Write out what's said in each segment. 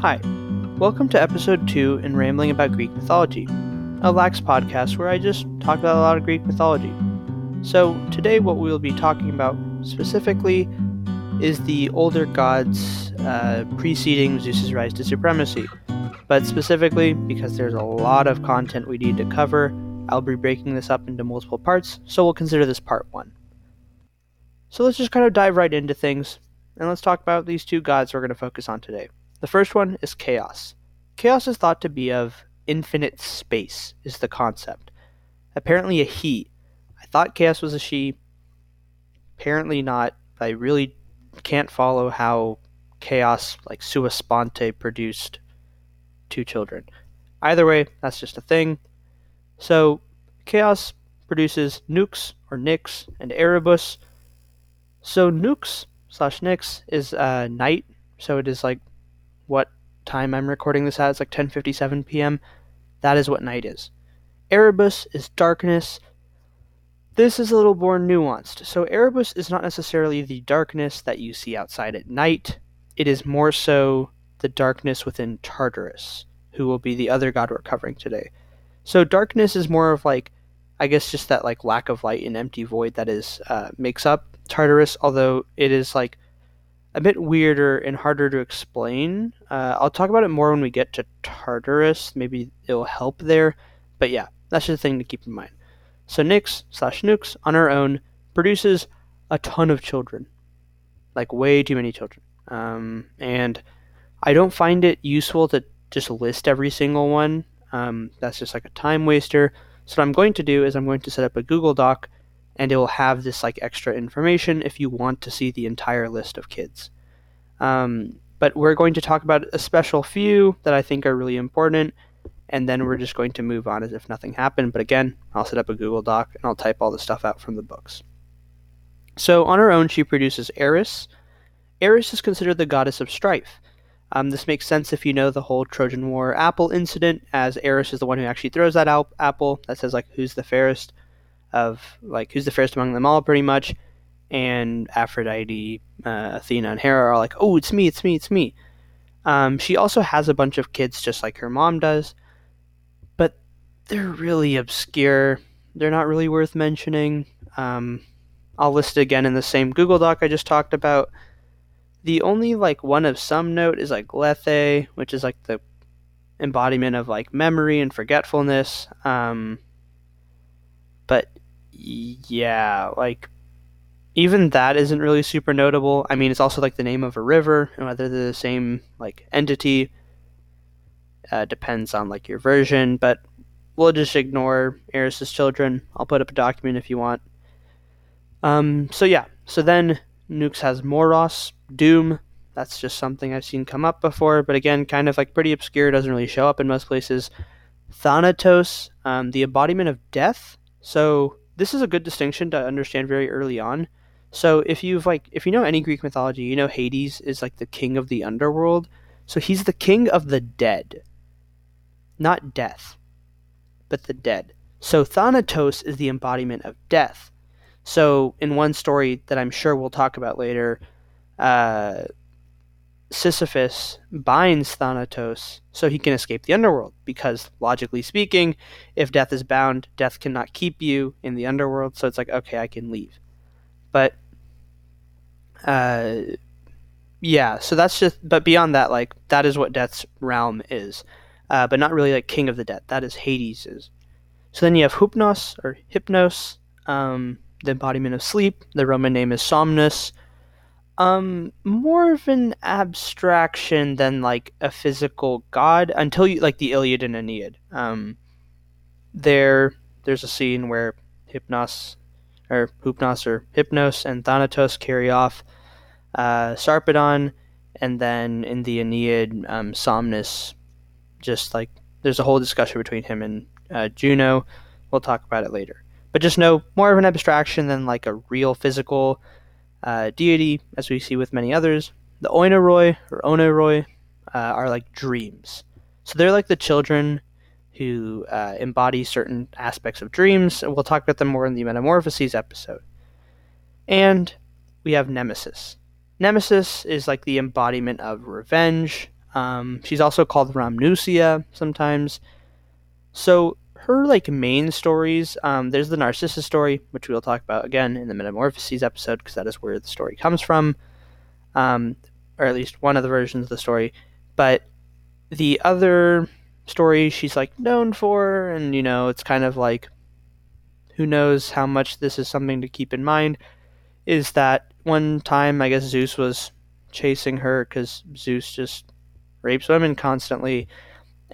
Hi, welcome to episode 2 in Rambling About Greek Mythology, a lax podcast where I just talk about a lot of Greek mythology. So, today, what we will be talking about specifically is the older gods uh, preceding Zeus's rise to supremacy. But specifically, because there's a lot of content we need to cover, I'll be breaking this up into multiple parts, so we'll consider this part 1. So let's just kind of dive right into things, and let's talk about these two gods we're going to focus on today. The first one is chaos. Chaos is thought to be of infinite space, is the concept. Apparently a he. I thought chaos was a she. Apparently not. I really can't follow how chaos, like sua sponte, produced two children. Either way, that's just a thing. So, chaos produces nukes or Nyx and erebus. So, nukes slash Nyx is uh, night. So, it is like what time I'm recording this at. It's like 10:57 p.m. That is what night is. Erebus is darkness. This is a little more nuanced. So Erebus is not necessarily the darkness that you see outside at night. It is more so the darkness within Tartarus, who will be the other god we're covering today. So darkness is more of like, I guess, just that like lack of light and empty void that is uh, makes up Tartarus. Although it is like a bit weirder and harder to explain. Uh, I'll talk about it more when we get to Tartarus. Maybe it'll help there. But yeah, that's just a thing to keep in mind. So Nyx slash Nukes on her own produces a ton of children, like way too many children. Um, and I don't find it useful to just list every single one. Um, that's just like a time waster. So what I'm going to do is I'm going to set up a Google Doc and it will have this like extra information if you want to see the entire list of kids. Um, but we're going to talk about a special few that I think are really important, and then we're just going to move on as if nothing happened. But again, I'll set up a Google Doc and I'll type all the stuff out from the books. So on her own, she produces Eris. Eris is considered the goddess of strife. Um, this makes sense if you know the whole Trojan War apple incident, as Eris is the one who actually throws that al- apple that says like who's the fairest of like who's the fairest among them all, pretty much. And Aphrodite, uh, Athena, and Hera are like, oh, it's me, it's me, it's me. Um, she also has a bunch of kids just like her mom does, but they're really obscure. They're not really worth mentioning. Um, I'll list it again in the same Google Doc I just talked about. The only like one of some note is like Lethe, which is like the embodiment of like memory and forgetfulness. Um, but yeah, like even that isn't really super notable. I mean, it's also like the name of a river, and whether they're the same like entity uh, depends on like your version. But we'll just ignore Eris's children. I'll put up a document if you want. Um, so yeah, so then Nukes has Moros, Doom. That's just something I've seen come up before, but again, kind of like pretty obscure. Doesn't really show up in most places. Thanatos, um, the embodiment of death. So this is a good distinction to understand very early on. So if you've like if you know any Greek mythology, you know Hades is like the king of the underworld. So he's the king of the dead. Not death, but the dead. So Thanatos is the embodiment of death. So in one story that I'm sure we'll talk about later, uh, Sisyphus binds Thanatos so he can escape the underworld, because logically speaking, if death is bound, death cannot keep you in the underworld, so it's like, okay, I can leave. But, uh, yeah, so that's just, but beyond that, like, that is what death's realm is, uh, but not really like king of the dead. That is Hades is. So then you have Hypnos, or Hypnos, um, the embodiment of sleep. The Roman name is Somnus um more of an abstraction than like a physical god until you like the Iliad and Aeneid. Um there there's a scene where Hypnos or Hypnos or Hypnos and Thanatos carry off uh, Sarpedon and then in the Aeneid um, Somnus just like there's a whole discussion between him and uh, Juno. We'll talk about it later. But just know more of an abstraction than like a real physical uh, deity, as we see with many others. The Oinoroi or Onoroi uh, are like dreams. So they're like the children who uh, embody certain aspects of dreams, and we'll talk about them more in the Metamorphoses episode. And we have Nemesis. Nemesis is like the embodiment of revenge. Um, she's also called Rhamnusia sometimes. So her like main stories, um, there's the Narcissus story, which we'll talk about again in the Metamorphoses episode because that is where the story comes from, um, or at least one of the versions of the story. But the other story she's like known for, and you know, it's kind of like who knows how much this is something to keep in mind, is that one time I guess Zeus was chasing her because Zeus just rapes women constantly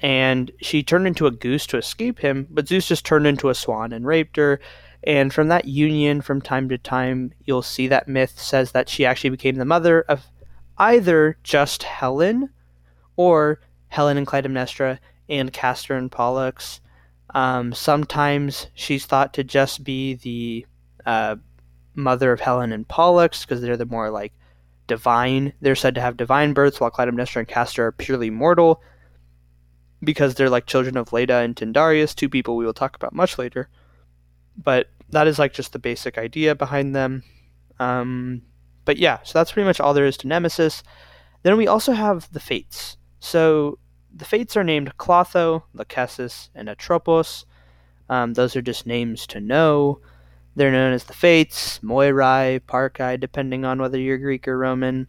and she turned into a goose to escape him, but Zeus just turned into a swan and raped her. And from that union, from time to time, you'll see that myth says that she actually became the mother of either just Helen or Helen and Clytemnestra and Castor and Pollux. Um, sometimes she's thought to just be the uh, mother of Helen and Pollux because they're the more like divine. They're said to have divine births, while Clytemnestra and Castor are purely mortal because they're like children of Leda and Tyndareus, two people we will talk about much later. But that is like just the basic idea behind them. Um, but yeah, so that's pretty much all there is to Nemesis. Then we also have the Fates. So the Fates are named Clotho, Lachesis, and Atropos. Um, those are just names to know. They're known as the Fates, Moirai, Parcae, depending on whether you're Greek or Roman.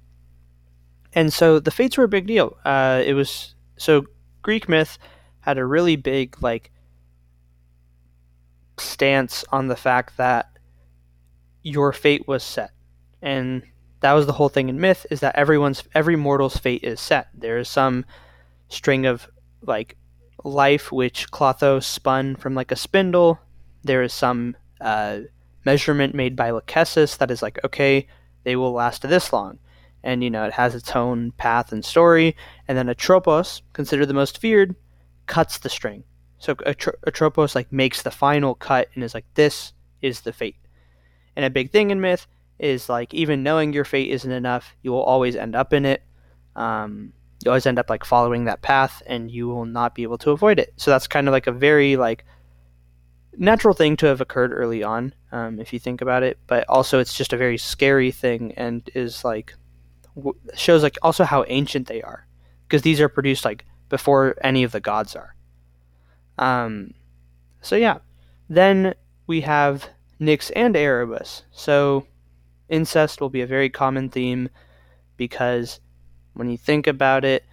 And so the Fates were a big deal. Uh, it was so Greek myth had a really big like stance on the fact that your fate was set. And that was the whole thing in myth is that everyone's every mortal's fate is set. There is some string of like life which Clotho spun from like a spindle. There is some uh, measurement made by Lachesis that is like, okay, they will last this long and you know it has its own path and story. And then Atropos, considered the most feared, cuts the string. So Atropos like makes the final cut and is like, this is the fate. And a big thing in myth is like even knowing your fate isn't enough, you will always end up in it. Um, you always end up like following that path, and you will not be able to avoid it. So that's kind of like a very like natural thing to have occurred early on, um, if you think about it. But also, it's just a very scary thing, and is like shows like also how ancient they are because these are produced like before any of the gods are. Um, so yeah, then we have Nyx and Erebus. So incest will be a very common theme because when you think about it,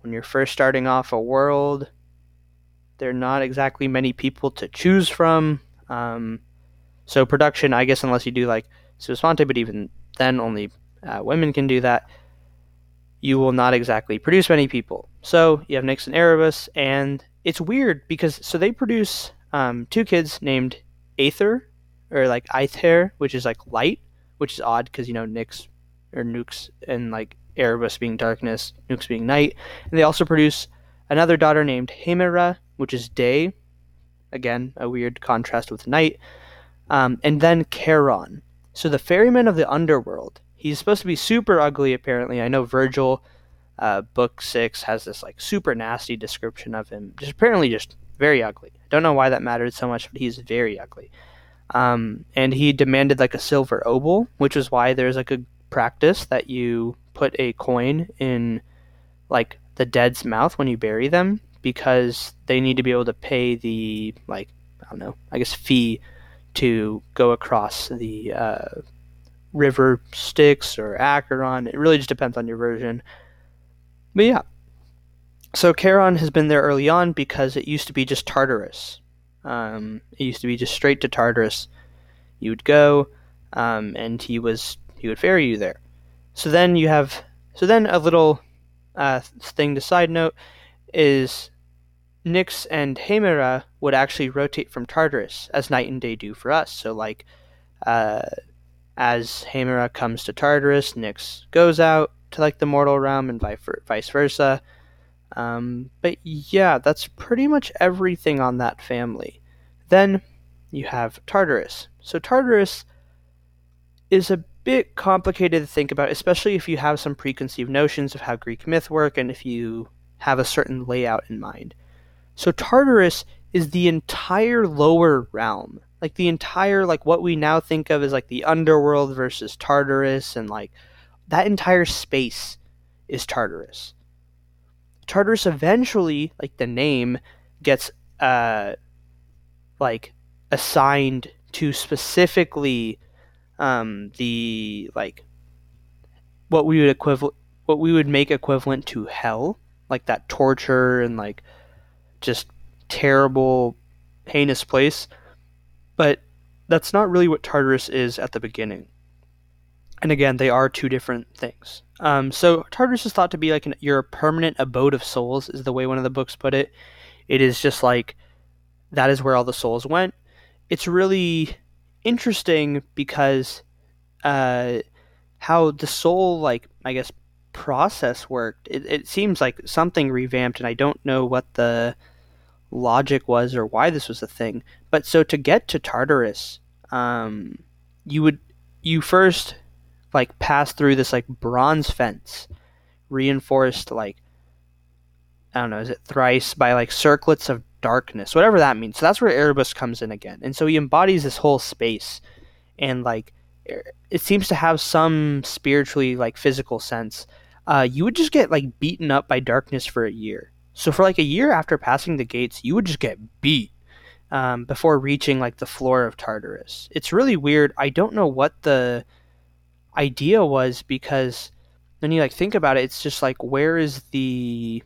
when you're first starting off a world, there are not exactly many people to choose from. Um, so production, I guess, unless you do like sua sponte, but even then, only uh, women can do that, you will not exactly produce many people. So you have Nyx and Erebus, and it's weird because so they produce um, two kids named Aether or like Aether, which is like light, which is odd because you know Nyx or Nukes and like Erebus being darkness, Nukes being night, and they also produce another daughter named Hemera, which is day. Again, a weird contrast with night. Um, and then Charon. So the ferryman of the underworld He's supposed to be super ugly, apparently. I know Virgil, uh, book six, has this like super nasty description of him. Just apparently, just very ugly. I don't know why that mattered so much, but he's very ugly. Um, and he demanded like a silver obol, which is why there's like a practice that you put a coin in like the dead's mouth when you bury them because they need to be able to pay the like I don't know, I guess fee to go across the uh, river Styx or Acheron. It really just depends on your version. But yeah. So Charon has been there early on because it used to be just Tartarus. Um, it used to be just straight to Tartarus. You would go, um, and he was he would ferry you there. So then you have so then a little uh, thing to side note is Nyx and Hemera would actually rotate from Tartarus as night and day do for us. So like uh, as Hemera comes to Tartarus, Nyx goes out to like the mortal realm and vice versa. Um, but yeah, that's pretty much everything on that family. Then you have Tartarus. So Tartarus is a bit complicated to think about, especially if you have some preconceived notions of how Greek myth work and if you have a certain layout in mind. So Tartarus is the entire lower realm like the entire like what we now think of as like the underworld versus Tartarus and like that entire space is Tartarus. Tartarus eventually, like the name, gets uh, like assigned to specifically um, the like what we would equivalent what we would make equivalent to hell, like that torture and like just terrible, heinous place. But that's not really what Tartarus is at the beginning. And again, they are two different things. Um, so Tartarus is thought to be like an, your permanent abode of souls, is the way one of the books put it. It is just like that is where all the souls went. It's really interesting because uh, how the soul, like I guess, process worked. It, it seems like something revamped, and I don't know what the logic was or why this was a thing. But so to get to Tartarus, um, you would you first like pass through this like bronze fence, reinforced like I don't know, is it thrice by like circlets of darkness, whatever that means. So that's where Erebus comes in again, and so he embodies this whole space, and like it seems to have some spiritually like physical sense. Uh, you would just get like beaten up by darkness for a year. So for like a year after passing the gates, you would just get beat um, before reaching like the floor of Tartarus. It's really weird. I don't know what the idea was because when you like think about it, it's just like where is the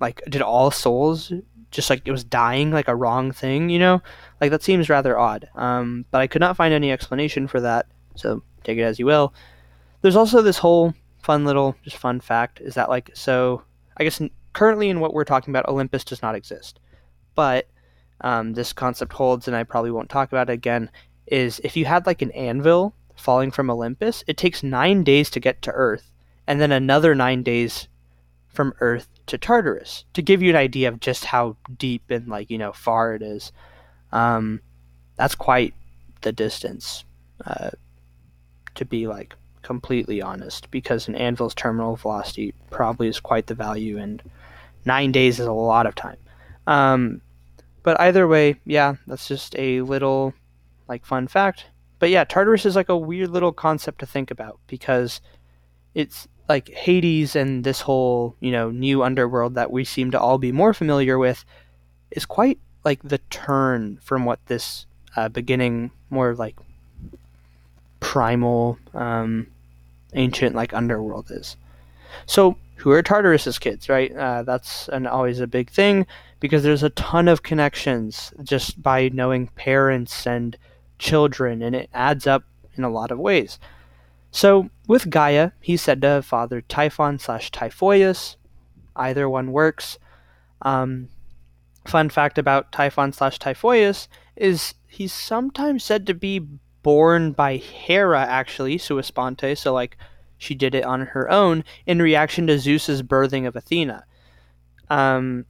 like did all souls just like it was dying like a wrong thing, you know? Like that seems rather odd. Um, but I could not find any explanation for that. So take it as you will. There's also this whole fun little just fun fact is that like so I guess currently in what we're talking about Olympus does not exist. But um, this concept holds and I probably won't talk about it again is if you had like an anvil falling from Olympus, it takes 9 days to get to Earth and then another 9 days from Earth to Tartarus to give you an idea of just how deep and like, you know, far it is. Um, that's quite the distance. Uh, to be like completely honest, because an anvil's terminal velocity probably is quite the value, and nine days is a lot of time. Um, but either way, yeah, that's just a little like fun fact. But yeah, Tartarus is like a weird little concept to think about because it's like Hades and this whole, you know, new underworld that we seem to all be more familiar with is quite like the turn from what this uh, beginning more like primal, um, ancient like underworld is. So, who are Tartarus's kids, right? Uh, that's an, always a big thing because there's a ton of connections just by knowing parents and children, and it adds up in a lot of ways. So, with Gaia, he's said to have fathered Typhon slash Typhoeus. Either one works. Um, fun fact about Typhon slash Typhoeus is he's sometimes said to be born by Hera, actually, sua sponte, so like she did it on her own in reaction to Zeus's birthing of Athena. Um,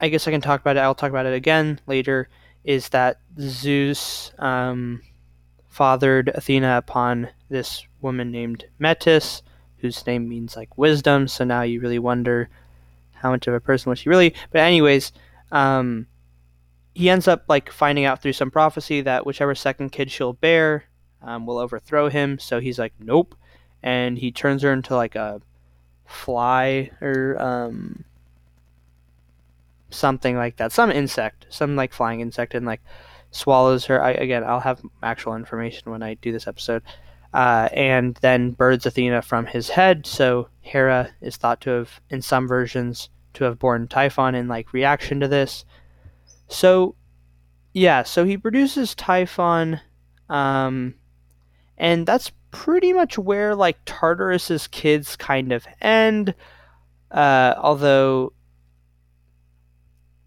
I guess I can talk about it. I'll talk about it again later. Is that Zeus um, fathered Athena upon this woman named Metis, whose name means like wisdom. So now you really wonder how much of a person was she really. But anyways, um, he ends up like finding out through some prophecy that whichever second kid she'll bear um, will overthrow him. So he's like, nope, and he turns her into like a fly or um, something like that, some insect, some like flying insect, and like swallows her. I, again, I'll have actual information when I do this episode. Uh, and then birds Athena from his head. So Hera is thought to have, in some versions, to have born Typhon in like reaction to this. So, yeah, so he produces Typhon, um, and that's pretty much where like Tartarus's kids kind of end. Uh, although,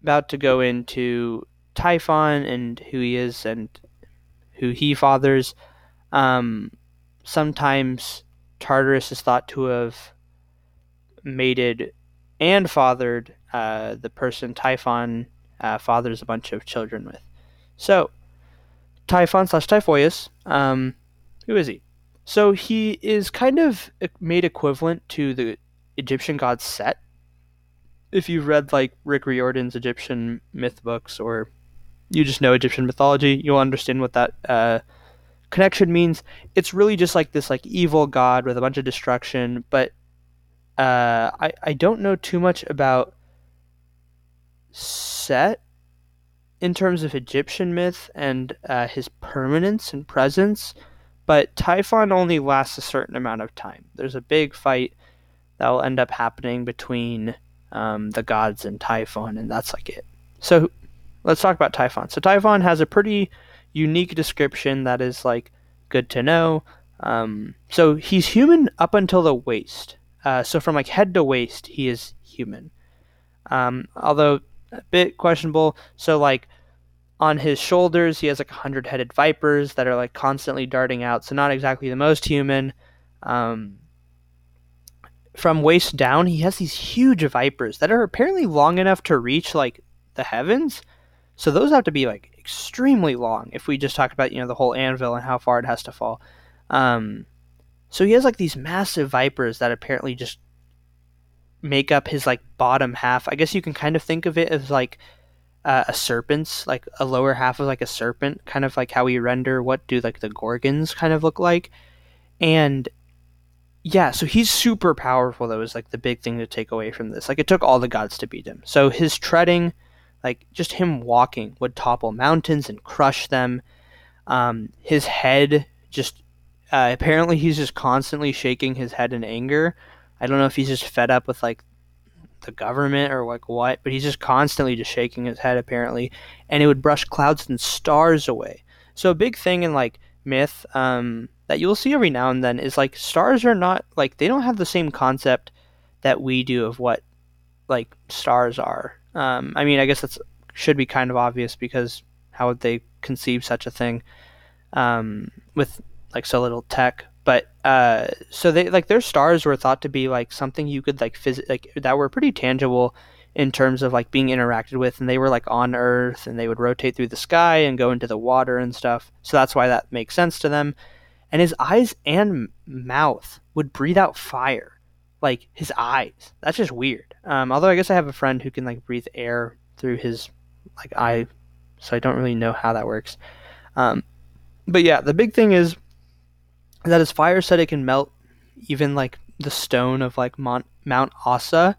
about to go into Typhon and who he is and who he fathers. Um, sometimes Tartarus is thought to have mated and fathered uh, the person Typhon uh, fathers a bunch of children with. So, Typhon slash Typhoeus, um, who is he? So he is kind of made equivalent to the Egyptian god Set. If you've read like Rick Riordan's Egyptian myth books, or you just know Egyptian mythology, you'll understand what that uh, connection means. It's really just like this like evil god with a bunch of destruction, but uh, I I don't know too much about Set in terms of Egyptian myth and uh, his permanence and presence, but Typhon only lasts a certain amount of time. There's a big fight that will end up happening between um, the gods and Typhon, and that's like it. So let's talk about Typhon. So Typhon has a pretty unique description that is like good to know. Um, so he's human up until the waist. Uh, so from like head to waist, he is human. Um, although a bit questionable. So like on his shoulders, he has like a hundred headed vipers that are like constantly darting out. So not exactly the most human. Um, from waist down, he has these huge vipers that are apparently long enough to reach like the heavens. So those have to be like extremely long if we just talk about, you know, the whole anvil and how far it has to fall. Um, so he has like these massive vipers that apparently just make up his like bottom half. I guess you can kind of think of it as like uh, a serpent's like a lower half of like a serpent, kind of like how we render what do like the gorgons kind of look like. And yeah, so he's super powerful. That was like the big thing to take away from this. Like it took all the gods to beat him. So his treading, like just him walking, would topple mountains and crush them. Um, his head just uh, apparently he's just constantly shaking his head in anger. I don't know if he's just fed up with like the government or like what, but he's just constantly just shaking his head apparently, and it would brush clouds and stars away. So a big thing in like myth, um, that you'll see every now and then is like stars are not like they don't have the same concept that we do of what like stars are. Um, I mean, I guess that should be kind of obvious because how would they conceive such a thing um, with like so little tech? But uh, so they like their stars were thought to be like something you could like phys- like that were pretty tangible in terms of like being interacted with and they were like on earth and they would rotate through the sky and go into the water and stuff. So that's why that makes sense to them. And his eyes and mouth would breathe out fire like his eyes. That's just weird. Um, although i guess i have a friend who can like breathe air through his like eye so i don't really know how that works. Um, but yeah the big thing is that his fire said it can melt even like the stone of like Mount, mount asa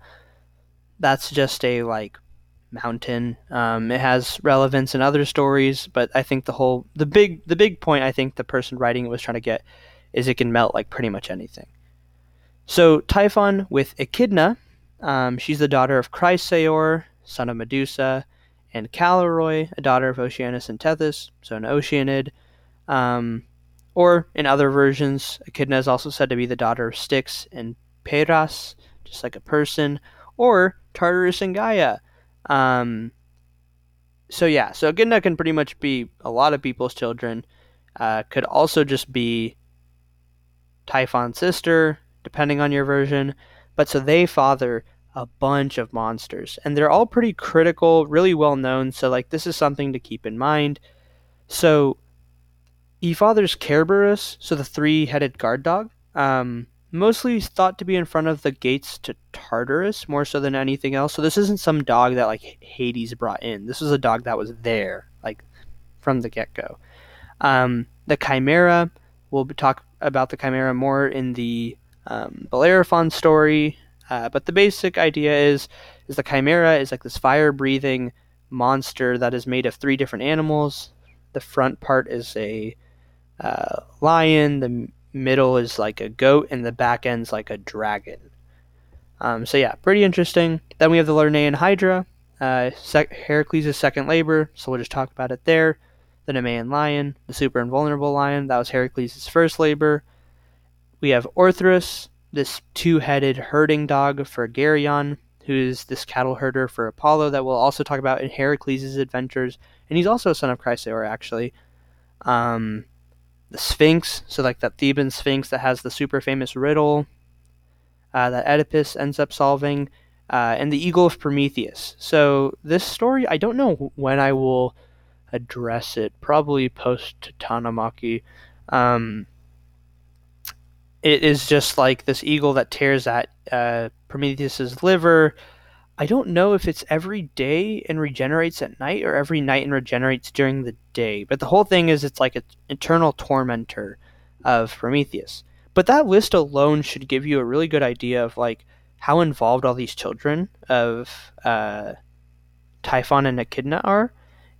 that's just a like mountain. Um, it has relevance in other stories, but I think the whole the big the big point I think the person writing it was trying to get is it can melt like pretty much anything. So Typhon with Echidna, um, she's the daughter of Chrysaor, son of Medusa, and Callirrhoe, a daughter of Oceanus and Tethys, so an Oceanid. Um, or in other versions, Echidna is also said to be the daughter of Styx and Peras, just like a person, or Tartarus and Gaia. Um, so yeah, so Echidna can pretty much be a lot of people's children. Uh, could also just be Typhon's sister, depending on your version. But so they father a bunch of monsters, and they're all pretty critical, really well known. So like this is something to keep in mind. So he fathers Kerberos, so the three-headed guard dog. Um, mostly thought to be in front of the gates to Tartarus more so than anything else. So this isn't some dog that like Hades brought in. This is a dog that was there like from the get go. Um, the Chimera, we'll talk about the Chimera more in the um, Bellerophon story. Uh, but the basic idea is is the Chimera is like this fire breathing monster that is made of three different animals. The front part is a uh, lion. The middle is like a goat, and the back end's like a dragon. Um, so yeah, pretty interesting. Then we have the Lernaean Hydra, uh, sec- Heracles' second labor, so we'll just talk about it there. The Nemean lion, the super invulnerable lion, that was Heracles' first labor. We have Orthrus, this two-headed herding dog for Geryon, who is this cattle herder for Apollo that we'll also talk about in Heracles' adventures, and he's also a son of Chrysaor, actually. Um, the Sphinx, so like that Theban Sphinx that has the super famous riddle uh, that Oedipus ends up solving, uh, and the Eagle of Prometheus. So this story, I don't know when I will address it. Probably post Titanomachy. Um, it is just like this eagle that tears at uh, Prometheus's liver. I don't know if it's every day and regenerates at night or every night and regenerates during the day. But the whole thing is it's like an eternal tormentor of Prometheus. But that list alone should give you a really good idea of like how involved all these children of uh, Typhon and Echidna are,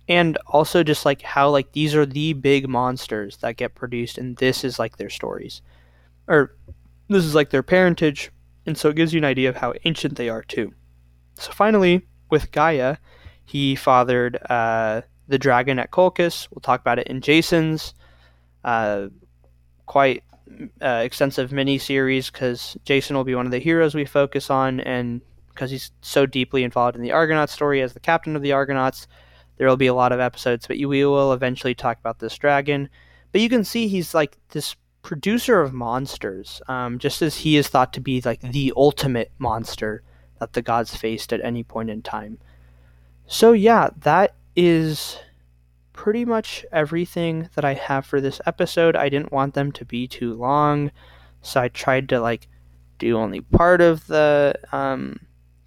and also just like how like these are the big monsters that get produced, and this is like their stories, or this is like their parentage, and so it gives you an idea of how ancient they are too. So finally, with Gaia, he fathered uh, the dragon at Colchis. We'll talk about it in Jason's uh, quite uh, extensive mini series because Jason will be one of the heroes we focus on, and because he's so deeply involved in the Argonaut story as the captain of the Argonauts, there will be a lot of episodes. But we will eventually talk about this dragon. But you can see he's like this producer of monsters, um, just as he is thought to be like the ultimate monster that the gods faced at any point in time. So yeah, that is pretty much everything that I have for this episode. I didn't want them to be too long, so I tried to like do only part of the um,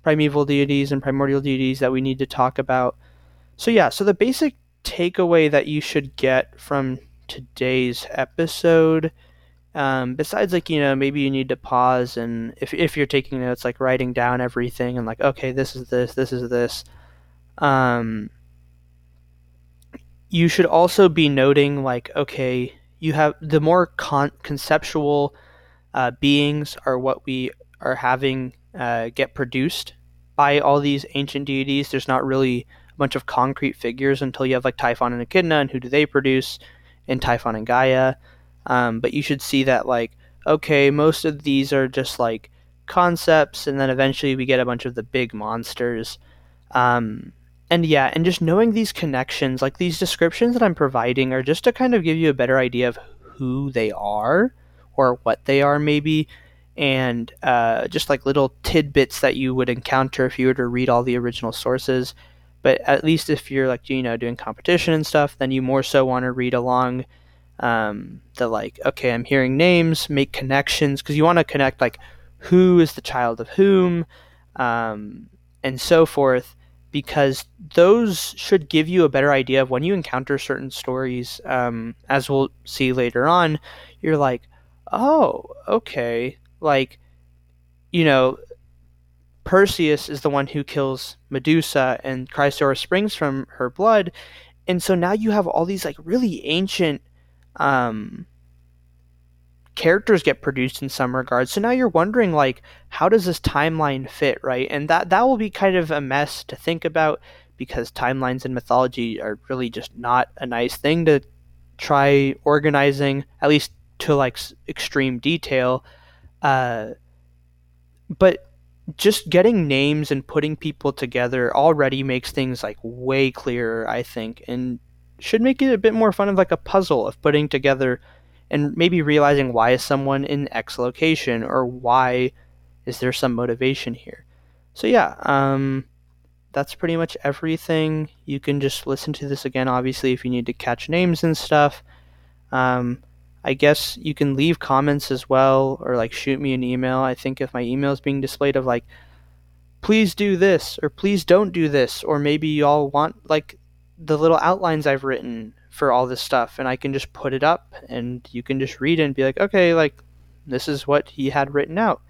primeval deities and primordial deities that we need to talk about. So yeah, so the basic takeaway that you should get from today's episode um, besides like you know maybe you need to pause and if, if you're taking notes like writing down everything and like okay this is this this is this um, you should also be noting like okay you have the more con- conceptual uh, beings are what we are having uh, get produced by all these ancient deities. There's not really a bunch of concrete figures until you have like typhon and echidna and who do they produce And typhon and gaia um, but you should see that like okay most of these are just like concepts and then eventually we get a bunch of the big monsters um, and yeah, and just knowing these connections, like these descriptions that I'm providing, are just to kind of give you a better idea of who they are or what they are, maybe, and uh, just like little tidbits that you would encounter if you were to read all the original sources. But at least if you're like you know doing competition and stuff, then you more so want to read along um, the like okay, I'm hearing names, make connections because you want to connect like who is the child of whom, um, and so forth because those should give you a better idea of when you encounter certain stories. Um, as we'll see later on, you're like, oh, okay. Like, you know, Perseus is the one who kills Medusa, and Chrysaor springs from her blood. And so now you have all these like really ancient um, characters get produced in some regards. So now you're wondering like how does this timeline fit, right? And that that will be kind of a mess to think about because timelines in mythology are really just not a nice thing to try organizing at least to like extreme detail. Uh, but just getting names and putting people together already makes things like way clearer, I think, and should make it a bit more fun of like a puzzle of putting together and maybe realizing why is someone in X location or why is there some motivation here. So yeah, um, that's pretty much everything. You can just listen to this again, obviously, if you need to catch names and stuff. Um, I guess you can leave comments as well, or like shoot me an email. I think if my email is being displayed of like, please do this, or please don't do this, or maybe y'all want like the little outlines I've written for all this stuff and I can just put it up and you can just read it and be like, okay, like this is what he had written out.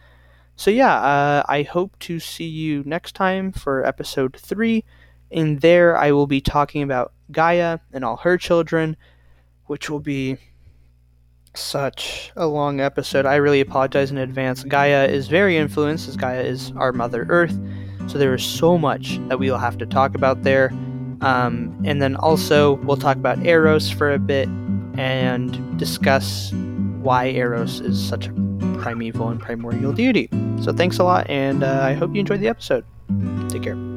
So yeah, uh, I hope to see you next time for episode three. In there, I will be talking about Gaia and all her children, which will be such a long episode. I really apologize in advance. Gaia is very influenced, as Gaia is our Mother Earth, so there is so much that we will have to talk about there. Um, and then also, we'll talk about Eros for a bit and discuss why Eros is such a primeval and primordial deity. So, thanks a lot, and uh, I hope you enjoyed the episode. Take care.